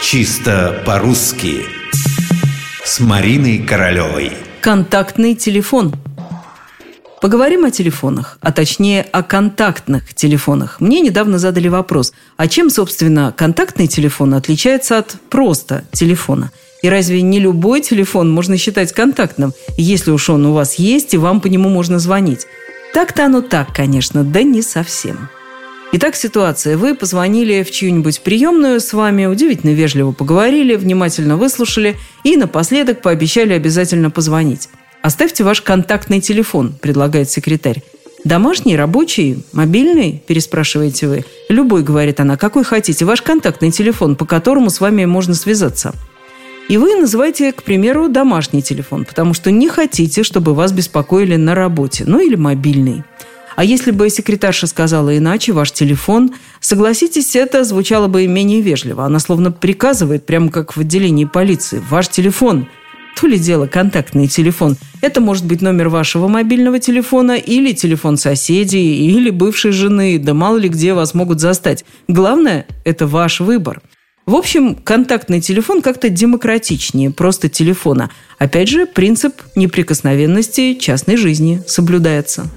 Чисто по-русски С Мариной Королевой Контактный телефон Поговорим о телефонах, а точнее о контактных телефонах. Мне недавно задали вопрос, а чем, собственно, контактный телефон отличается от просто телефона? И разве не любой телефон можно считать контактным, если уж он у вас есть, и вам по нему можно звонить? Так-то оно так, конечно, да не совсем. Итак, ситуация. Вы позвонили в чью-нибудь приемную с вами, удивительно вежливо поговорили, внимательно выслушали и напоследок пообещали обязательно позвонить. «Оставьте ваш контактный телефон», – предлагает секретарь. «Домашний, рабочий, мобильный?» – переспрашиваете вы. «Любой», – говорит она, – «какой хотите, ваш контактный телефон, по которому с вами можно связаться». И вы называете, к примеру, домашний телефон, потому что не хотите, чтобы вас беспокоили на работе, ну или мобильный. А если бы секретарша сказала иначе, ваш телефон, согласитесь, это звучало бы менее вежливо. Она словно приказывает, прямо как в отделении полиции, ваш телефон. То ли дело контактный телефон. Это может быть номер вашего мобильного телефона или телефон соседей, или бывшей жены, да мало ли где вас могут застать. Главное – это ваш выбор. В общем, контактный телефон как-то демократичнее просто телефона. Опять же, принцип неприкосновенности частной жизни соблюдается.